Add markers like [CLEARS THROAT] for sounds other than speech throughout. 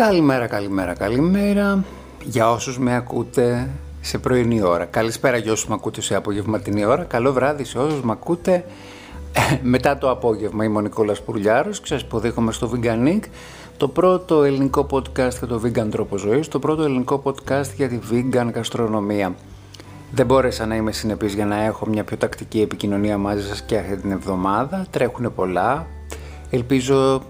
Καλημέρα, καλημέρα, καλημέρα για όσους με ακούτε σε πρωινή ώρα. Καλησπέρα για όσους με ακούτε σε απογευματινή ώρα. Καλό βράδυ σε όσους με ακούτε ε, [LAUGHS] μετά το απόγευμα. Είμαι ο Νικόλας Πουρλιάρος, σας υποδέχομαι στο Veganic, το πρώτο ελληνικό podcast για το vegan τρόπο ζωής, το πρώτο ελληνικό podcast για τη vegan γαστρονομία. Δεν μπόρεσα να είμαι συνεπής για να έχω μια πιο τακτική επικοινωνία μαζί σας και αυτή την εβδομάδα. Τρέχουν πολλά. Ελπίζω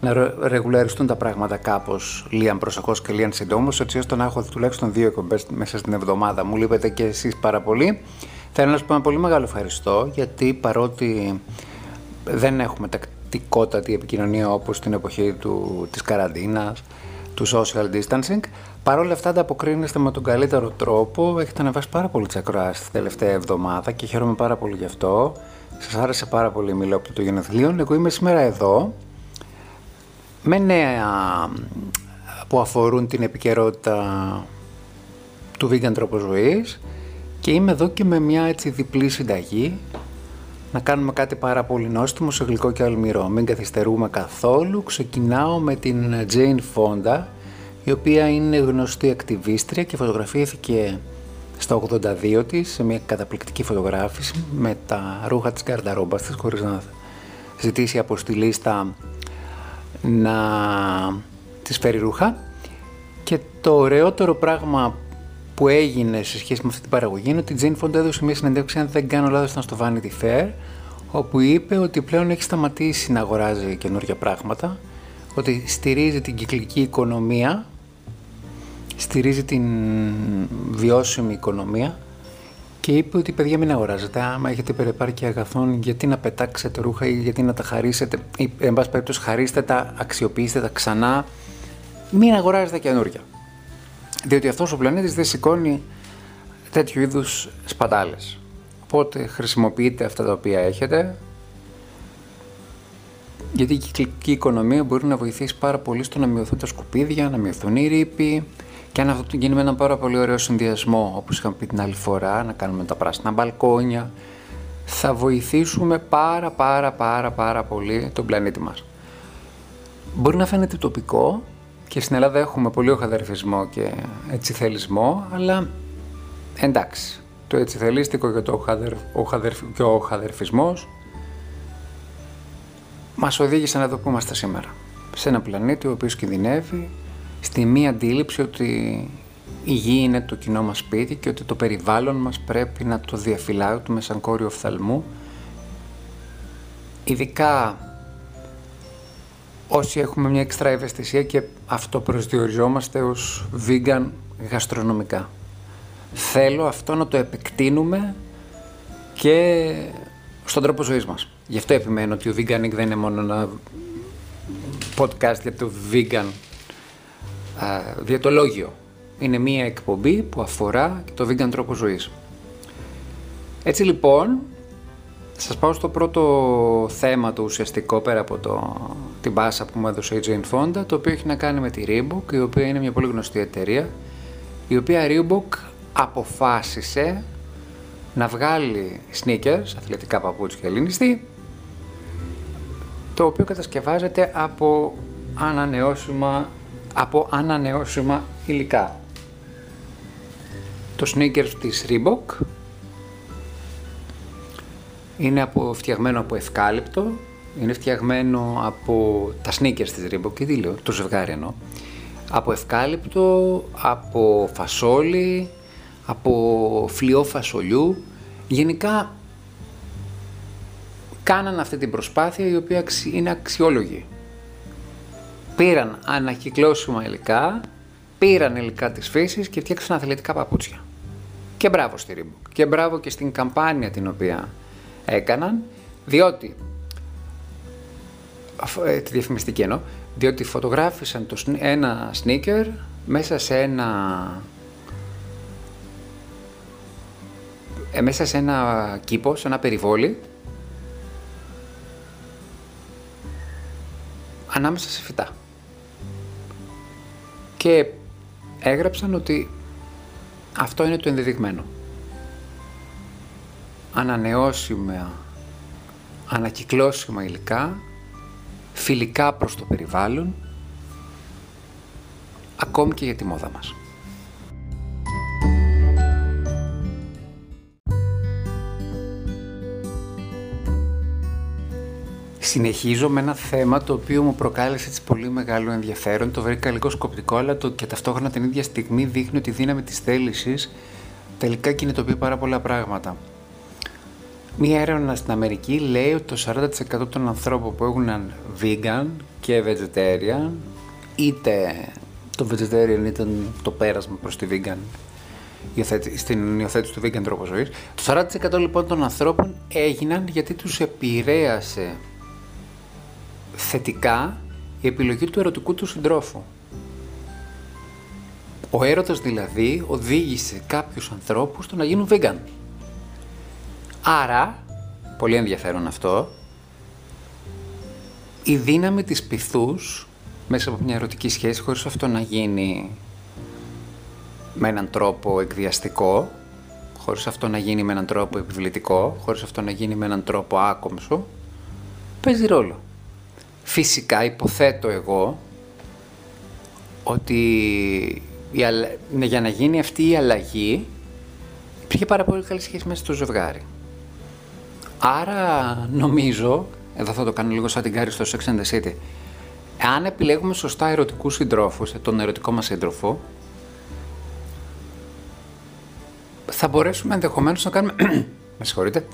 να ρεγουλαριστούν τα πράγματα κάπως λίγαν προσεχώς και λίγαν συντόμως, έτσι ώστε να έχω τουλάχιστον δύο εκπομπές μέσα στην εβδομάδα. Μου λείπετε και εσείς πάρα πολύ. Θέλω να σας πω ένα πολύ μεγάλο ευχαριστώ, γιατί παρότι δεν έχουμε τακτικότατη επικοινωνία όπως την εποχή του, της καραντίνας, του social distancing, παρόλα αυτά ανταποκρίνεστε με τον καλύτερο τρόπο. Έχετε ανεβάσει πάρα πολύ τις ακροάσεις την τελευταία εβδομάδα και χαίρομαι πάρα πολύ γι' αυτό. Σας άρεσε πάρα πολύ η μιλόπτου των γενεθλίων. Εγώ είμαι σήμερα εδώ με νέα που αφορούν την επικαιρότητα του vegan τρόπος ζωής και είμαι εδώ και με μια έτσι διπλή συνταγή να κάνουμε κάτι πάρα πολύ νόστιμο σε γλυκό και αλμυρό. Μην καθυστερούμε καθόλου. Ξεκινάω με την Jane Fonda, η οποία είναι γνωστή ακτιβίστρια και φωτογραφήθηκε στα 82 της σε μια καταπληκτική φωτογράφηση με τα ρούχα της γκαρνταρόμπας της χωρίς να ζητήσει αποστηλή στα να της φέρει ρούχα. Και το ωραιότερο πράγμα που έγινε σε σχέση με αυτή την παραγωγή είναι ότι η Jane Fonda έδωσε μια συνέντευξη, αν δεν κάνω λάθος ήταν στο Vanity Fair, όπου είπε ότι πλέον έχει σταματήσει να αγοράζει καινούργια πράγματα, ότι στηρίζει την κυκλική οικονομία, στηρίζει την βιώσιμη οικονομία και είπε ότι παιδιά μην αγοράζετε. Άμα έχετε υπερεπάρκεια αγαθών, γιατί να πετάξετε ρούχα ή γιατί να τα χαρίσετε, ή εν πάση περιπτώσει χαρίστε τα, αξιοποιήστε τα ξανά. Μην αγοράζετε καινούργια. Διότι αυτός ο πλανήτης δεν σηκώνει τέτοιου είδους σπατάλες. Οπότε χρησιμοποιείτε αυτά τα οποία έχετε. Γιατί η κυκλική οικονομία μπορεί να βοηθήσει πάρα πολύ στο να μειωθούν τα σκουπίδια, να μειωθούν οι ρήποι, και αν αυτό γίνει με έναν πάρα πολύ ωραίο συνδυασμό, όπως είχαμε πει την άλλη φορά, να κάνουμε τα πράσινα μπαλκόνια, θα βοηθήσουμε πάρα πάρα πάρα πάρα πολύ τον πλανήτη μας. Μπορεί να φαίνεται τοπικό και στην Ελλάδα έχουμε πολύ οχαδερφισμό και έτσι θελισμό, αλλά εντάξει, το έτσι θελίστικο και, το οχαδερ, οχαδερφ, και ο οχαδερφισμός μας οδήγησαν εδώ που είμαστε σήμερα. Σε ένα πλανήτη ο οποίος κινδυνεύει στη μία αντίληψη ότι η γη είναι το κοινό μας σπίτι και ότι το περιβάλλον μας πρέπει να το διαφυλάξουμε σαν κόριο οφθαλμού ειδικά όσοι έχουμε μια εξτρά ευαισθησία και αυτό προσδιοριζόμαστε ως vegan γαστρονομικά. Θέλω αυτό να το επεκτείνουμε και στον τρόπο ζωής μας. Γι' αυτό επιμένω ότι ο Veganic δεν είναι μόνο ένα podcast για το vegan διαιτολόγιο. Είναι μία εκπομπή που αφορά το vegan τρόπο ζωής. Έτσι λοιπόν, σας πάω στο πρώτο θέμα το ουσιαστικό πέρα από το, την πάσα που μου έδωσε η Jane Fonda, το οποίο έχει να κάνει με τη Reebok, η οποία είναι μια πολύ γνωστή εταιρεία, η οποία Reebok αποφάσισε να βγάλει sneakers, αθλητικά παπούτσια και ελληνιστή, το οποίο κατασκευάζεται από ανανεώσιμα από ανανεώσιμα υλικά. Το sneakers της Reebok είναι από, φτιαγμένο από ευκάλυπτο, είναι φτιαγμένο από τα sneakers της Reebok, τι λέω, το ζευγάρι εννοώ, από ευκάλυπτο, από φασόλι, από φλοιό φασολιού. Γενικά κάναν αυτή την προσπάθεια η οποία είναι αξιόλογη πήραν ανακυκλώσιμα υλικά, πήραν υλικά της φύσης και φτιάξαν αθλητικά παπούτσια. Και μπράβο στη Reebok. Και μπράβο και στην καμπάνια την οποία έκαναν, διότι, ε, τη διαφημιστική εννοώ, διότι φωτογράφησαν το, ένα sneaker μέσα σε ένα ε, μέσα σε ένα κήπο, σε ένα περιβόλι ανάμεσα σε φυτά και έγραψαν ότι αυτό είναι το ενδεδειγμένο. Ανανεώσιμα, ανακυκλώσιμα υλικά, φιλικά προς το περιβάλλον ακόμη και για τη μόδα μας. Συνεχίζω με ένα θέμα το οποίο μου προκάλεσε έτσι πολύ μεγάλο ενδιαφέρον. Το βρήκα λίγο σκοπτικό, αλλά το και ταυτόχρονα την ίδια στιγμή δείχνει ότι η δύναμη της θέλησης τελικά κινητοποιεί πάρα πολλά πράγματα. Μία έρευνα στην Αμερική λέει ότι το 40% των ανθρώπων που έχουν vegan και vegetarian, είτε το vegetarian ήταν το πέρασμα προς τη vegan, στην υιοθέτηση του vegan τρόπος ζωής, το 40% λοιπόν των ανθρώπων έγιναν γιατί τους επηρέασε θετικά η επιλογή του ερωτικού του συντρόφου. Ο έρωτας δηλαδή οδήγησε κάποιους ανθρώπους στο να γίνουν vegan. Άρα, πολύ ενδιαφέρον αυτό, η δύναμη της πυθούς μέσα από μια ερωτική σχέση χωρίς αυτό να γίνει με έναν τρόπο εκδιαστικό, χωρίς αυτό να γίνει με έναν τρόπο επιβλητικό, χωρίς αυτό να γίνει με έναν τρόπο άκομψο, παίζει ρόλο. Φυσικά υποθέτω εγώ ότι ναι, για να γίνει αυτή η αλλαγή υπήρχε πάρα πολύ καλή σχέση μέσα στο ζευγάρι. Άρα νομίζω, εδώ θα το κάνω λίγο σαν την Κάρι στο Sex and the City, αν επιλέγουμε σωστά ερωτικούς συντρόφους, τον ερωτικό μας σύντροφο, θα μπορέσουμε ενδεχομένως να κάνουμε. [CLEARS THROAT] με συγχωρείτε.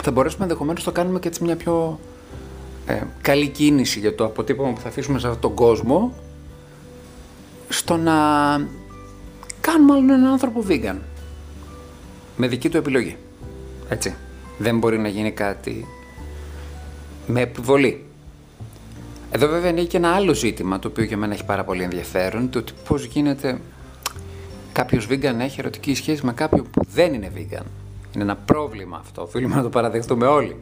Θα μπορέσουμε ενδεχομένως να το κάνουμε και έτσι μια πιο ε, καλή κίνηση για το αποτύπωμα που θα αφήσουμε σε αυτόν τον κόσμο στο να κάνουμε άλλον έναν άνθρωπο vegan. Με δική του επιλογή. Έτσι. Δεν μπορεί να γίνει κάτι με επιβολή. Εδώ βέβαια είναι και ένα άλλο ζήτημα το οποίο για μένα έχει πάρα πολύ ενδιαφέρον το ότι πώς γίνεται κάποιος vegan να έχει ερωτική σχέση με κάποιον που δεν είναι vegan. Είναι ένα πρόβλημα αυτό, οφείλουμε να το παραδεχτούμε όλοι.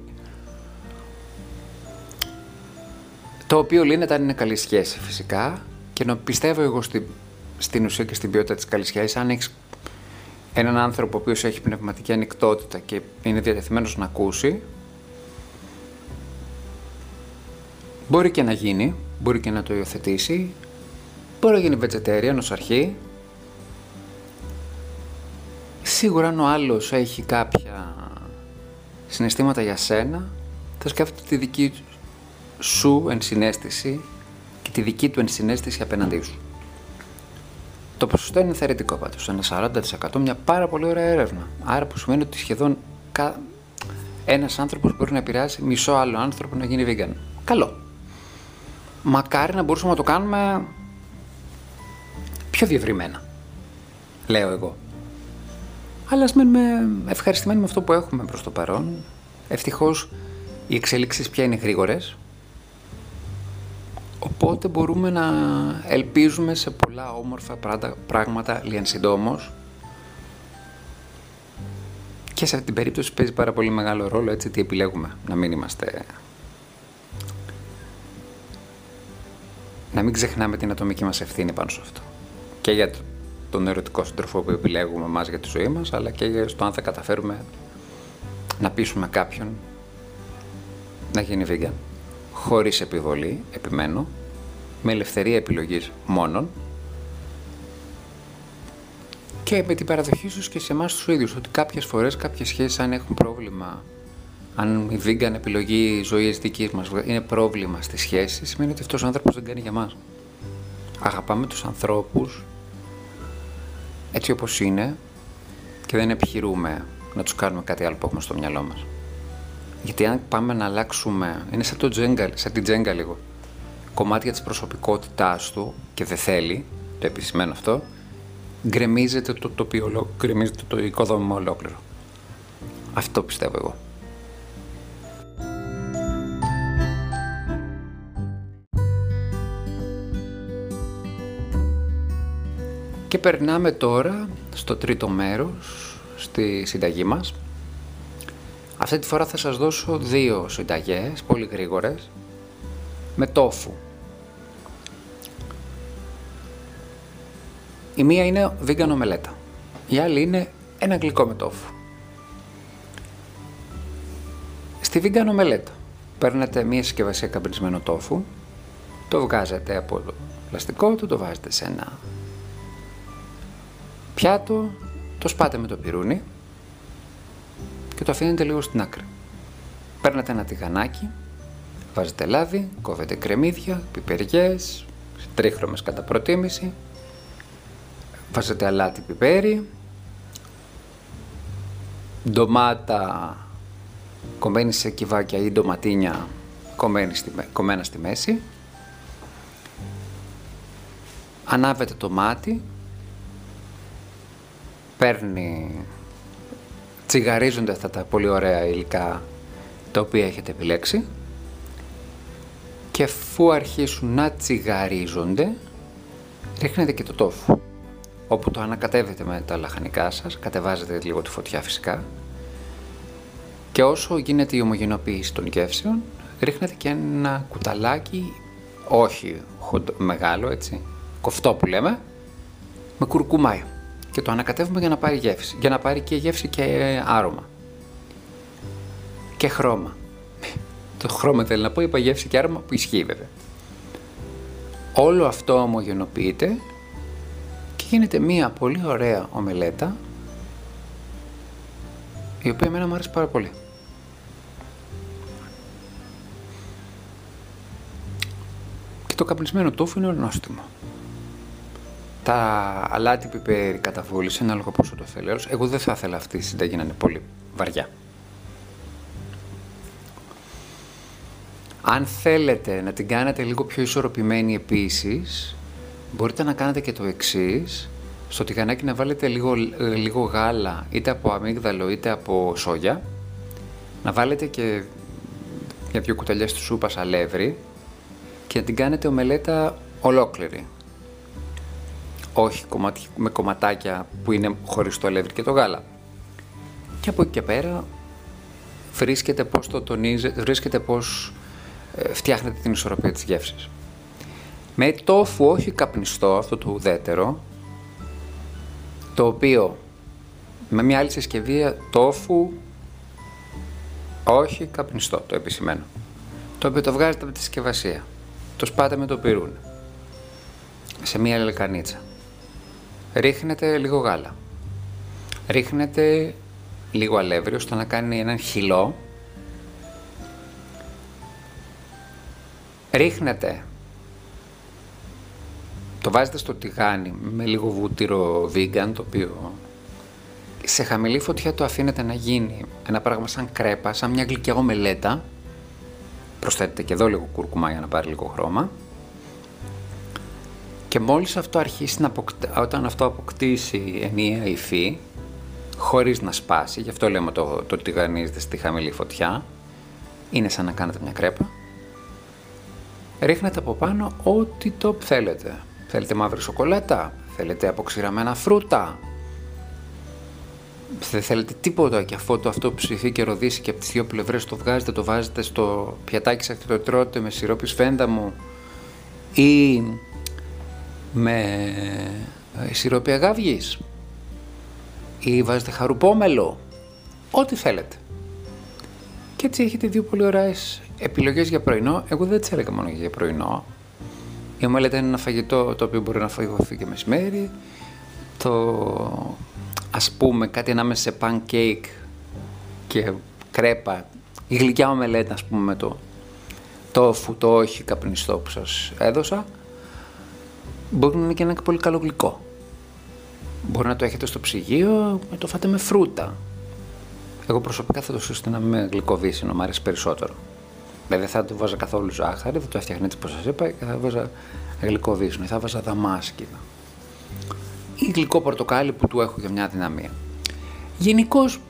Το οποίο λύνεται αν είναι καλή σχέση φυσικά. Και να πιστεύω εγώ στην, στην ουσία και στην ποιότητα της καλής σχέσης αν έχεις έναν άνθρωπο ο οποίος έχει πνευματική ανοιχτότητα και είναι διατεθειμένος να ακούσει μπορεί και να γίνει, μπορεί και να το υιοθετήσει μπορεί να γίνει vegetarian ως αρχή. Σίγουρα αν ο άλλος έχει κάποια συναισθήματα για σένα θα σκέφτεται τη δική σου ενσυναίσθηση και τη δική του ενσυναίσθηση απέναντί σου. Το ποσοστό είναι ενθαρρυντικό πάντως, ένα 40% μια πάρα πολύ ωραία έρευνα. Άρα που σημαίνει ότι σχεδόν κα... ένας άνθρωπος μπορεί να επηρεάσει μισό άλλο άνθρωπο να γίνει vegan. Καλό. Μακάρι να μπορούσαμε να το κάνουμε πιο διευρυμένα, λέω εγώ. Αλλά ας μένουμε ευχαριστημένοι με αυτό που έχουμε προς το παρόν. Ευτυχώς οι εξέλιξεις πια είναι γρήγορες Οπότε μπορούμε να ελπίζουμε σε πολλά όμορφα πράγματα λίγαν συντόμως. Και σε αυτή την περίπτωση παίζει πάρα πολύ μεγάλο ρόλο έτσι τι επιλέγουμε, να μην είμαστε... Να μην ξεχνάμε την ατομική μας ευθύνη πάνω σε αυτό. Και για τον ερωτικό σύντροφο που επιλέγουμε μας για τη ζωή μας, αλλά και στο αν θα καταφέρουμε να πείσουμε κάποιον να γίνει vegan χωρίς επιβολή, επιμένω, με ελευθερία επιλογής μόνον και με την παραδοχή σου και σε εμάς τους ίδιους ότι κάποιες φορές κάποιες σχέσεις αν έχουν πρόβλημα αν η vegan επιλογή ζωή δικής μας είναι πρόβλημα στη σχέση, σημαίνει ότι αυτός ο άνθρωπος δεν κάνει για μας. Αγαπάμε τους ανθρώπους έτσι όπως είναι και δεν επιχειρούμε να τους κάνουμε κάτι άλλο που έχουμε στο μυαλό μας. Γιατί αν πάμε να αλλάξουμε, είναι σαν, το τζέγκα, σαν την τζέγκα λίγο, κομμάτια της προσωπικότητάς του και δεν θέλει, το επισημαίνω αυτό, γκρεμίζεται το τοπίο, γκρεμίζεται το οικοδόμημα ολόκληρο. Αυτό πιστεύω εγώ. Και περνάμε τώρα στο τρίτο μέρος, στη συνταγή μας, αυτή τη φορά θα σας δώσω δύο συνταγές, πολύ γρήγορες, με τόφου. Η μία είναι vegan ομελέτα. Η άλλη είναι ένα γλυκό με τόφου. Στη vegan ομελέτα παίρνετε μία συσκευασία καμπρισμένο τόφου, το βγάζετε από πλαστικό του, το βάζετε σε ένα πιάτο, το σπάτε με το πυρούνι και το αφήνετε λίγο στην άκρη. Παίρνετε ένα τηγανάκι, βάζετε λάδι, κόβετε κρεμμύδια, πιπεριές, τρίχρωμες κατά προτίμηση, βάζετε αλάτι πιπέρι, ντομάτα κομμένη σε κυβάκια ή ντοματίνια κομμένη στη, κομμένα στη μέση. Ανάβετε το μάτι, παίρνει, τσιγαρίζονται αυτά τα πολύ ωραία υλικά τα οποία έχετε επιλέξει και αφού αρχίσουν να τσιγαρίζονται ρίχνετε και το τόφου όπου το ανακατεύετε με τα λαχανικά σας, κατεβάζετε λίγο τη φωτιά φυσικά και όσο γίνεται η ομογενοποίηση των γεύσεων ρίχνετε και ένα κουταλάκι, όχι μεγάλο έτσι, κοφτό που λέμε, με κουρκουμάι και το ανακατεύουμε για να πάρει γεύση, για να πάρει και γεύση και άρωμα και χρώμα. Το χρώμα θέλει να πω, είπα γεύση και άρωμα που ισχύει βέβαια. Όλο αυτό ομογενοποιείται και γίνεται μία πολύ ωραία ομελέτα η οποία εμένα μου άρεσε πάρα πολύ. Και το καπνισμένο τόφου είναι νόστιμο. Τα αλάτι πιπέρι κατά βούληση, ανάλογα πόσο το θέλει. Εγώ δεν θα ήθελα αυτή η συνταγή να είναι πολύ βαριά. Αν θέλετε να την κάνετε λίγο πιο ισορροπημένη επίσης, μπορείτε να κάνετε και το εξής. Στο τηγανάκι να βάλετε λίγο, λίγο γάλα, είτε από αμύγδαλο είτε από σόγια. Να βάλετε και για δύο κουταλιές του σούπας αλεύρι και να την κάνετε ομελέτα ολόκληρη. Όχι με κομματάκια που είναι χωρίς το αλεύρι και το γάλα. Και από εκεί και πέρα βρίσκεται πώς το τονίζετε, βρίσκεται πώς ε, φτιάχνετε την ισορροπία της γεύσης. Με τόφου όχι καπνιστό, αυτό το ουδέτερο, το οποίο με μια άλλη συσκευή τόφου όχι καπνιστό, το επισημαίνω. Το οποίο το βγάζετε από τη συσκευασία. Το σπάτε με το πυρούνι. Σε μια λεκανίτσα. Ρίχνετε λίγο γάλα. Ρίχνετε λίγο αλεύρι ώστε να κάνει έναν χυλό ρίχνετε, το βάζετε στο τηγάνι με λίγο βούτυρο vegan, το οποίο σε χαμηλή φωτιά το αφήνετε να γίνει ένα πράγμα σαν κρέπα, σαν μια γλυκιά ομελέτα. Προσθέτετε και εδώ λίγο κουρκουμά για να πάρει λίγο χρώμα. Και μόλις αυτό αρχίσει να όταν αυτό αποκτήσει ενιαία υφή, χωρίς να σπάσει, γι' αυτό λέμε το, το τηγανίζετε στη χαμηλή φωτιά, είναι σαν να κάνετε μια κρέπα, ρίχνετε από πάνω ό,τι το θέλετε. Θέλετε μαύρη σοκολάτα, θέλετε αποξηραμένα φρούτα, δεν θέλετε τίποτα και αφού το αυτό ψηθεί και ροδίσει και από τις δύο πλευρές το βγάζετε, το βάζετε στο πιατάκι σας και το τρώτε με σιρόπι μου ή με ε, σιρόπι αγάβγης ή βάζετε χαρουπόμελο, ό,τι θέλετε. Και έτσι έχετε δύο πολύ ωραίες Επιλογές για πρωινό, εγώ δεν τις έλεγα μόνο για πρωινό. Η ομέλετα είναι ένα φαγητό το οποίο μπορεί να φαγωθεί και μεσημέρι. Το ας πούμε κάτι ανάμεσα σε pancake και κρέπα. Η γλυκιά ομελέτα ας πούμε με το το το όχι καπνιστό που σας έδωσα. Μπορεί να είναι και ένα πολύ καλό γλυκό. Μπορεί να το έχετε στο ψυγείο, να το φάτε με φρούτα. Εγώ προσωπικά θα το σύστηνα με γλυκοβίσινο, μου αρέσει περισσότερο. Δεν θα του βάζα καθόλου ζάχαρη, θα το έφτιαχνα έτσι όπως σας είπα και θα βάζα γλυκό βύσνο θα βάζα δαμάσκηδα. Ή γλυκό πορτοκάλι που του έχω για μια δυναμία. Γενικώς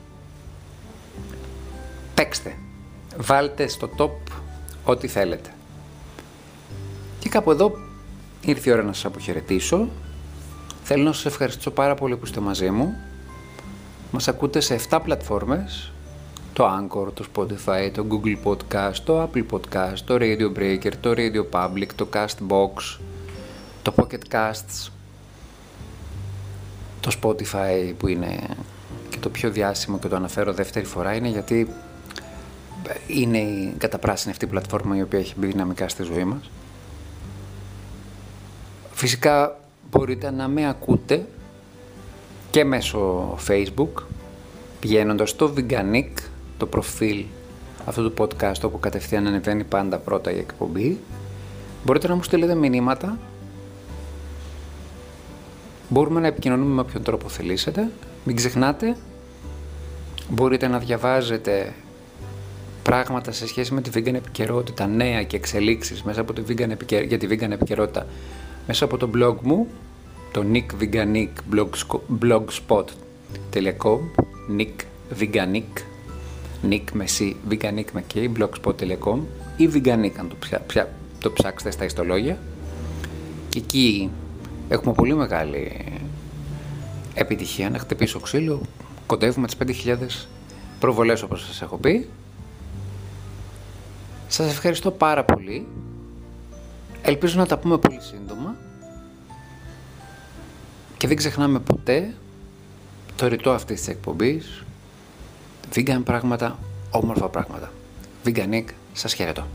παίξτε. Βάλτε στο top ό,τι θέλετε. Και κάπου εδώ ήρθε η ώρα να σας αποχαιρετήσω. Θέλω να σας ευχαριστήσω πάρα πολύ που είστε μαζί μου. Μας ακούτε σε 7 πλατφόρμες το Anchor, το Spotify, το Google Podcast, το Apple Podcast, το Radio Breaker, το Radio Public, το Castbox, το Pocket Casts, το Spotify που είναι και το πιο διάσημο και το αναφέρω δεύτερη φορά είναι γιατί είναι η καταπράσινη αυτή η πλατφόρμα η οποία έχει μπει δυναμικά στη ζωή μας. Φυσικά μπορείτε να με ακούτε και μέσω facebook πηγαίνοντας στο Veganic, το προφίλ αυτού του podcast όπου κατευθείαν ανεβαίνει πάντα πρώτα η εκπομπή. Μπορείτε να μου στείλετε μηνύματα. Μπορούμε να επικοινωνούμε με όποιον τρόπο θελήσετε. Μην ξεχνάτε, μπορείτε να διαβάζετε πράγματα σε σχέση με τη vegan επικαιρότητα, νέα και εξελίξεις μέσα από τη vegan για τη vegan επικαιρότητα μέσα από το blog μου, το nickveganic.blogspot.com nick veganic nick με c, veganic με k, blogspot.com ή veganic αν το, ψά, το ψάξετε στα ιστολόγια. Εκεί έχουμε πολύ μεγάλη επιτυχία να χτυπήσω ξύλο. Κοντεύουμε τις 5.000 προβολές όπως σας έχω πει. Σας ευχαριστώ πάρα πολύ. Ελπίζω να τα πούμε πολύ σύντομα. Και δεν ξεχνάμε ποτέ το ρητό αυτής της εκπομπής. Vegan πράγματα, όμορφα πράγματα. Veganic, σας χαιρετώ.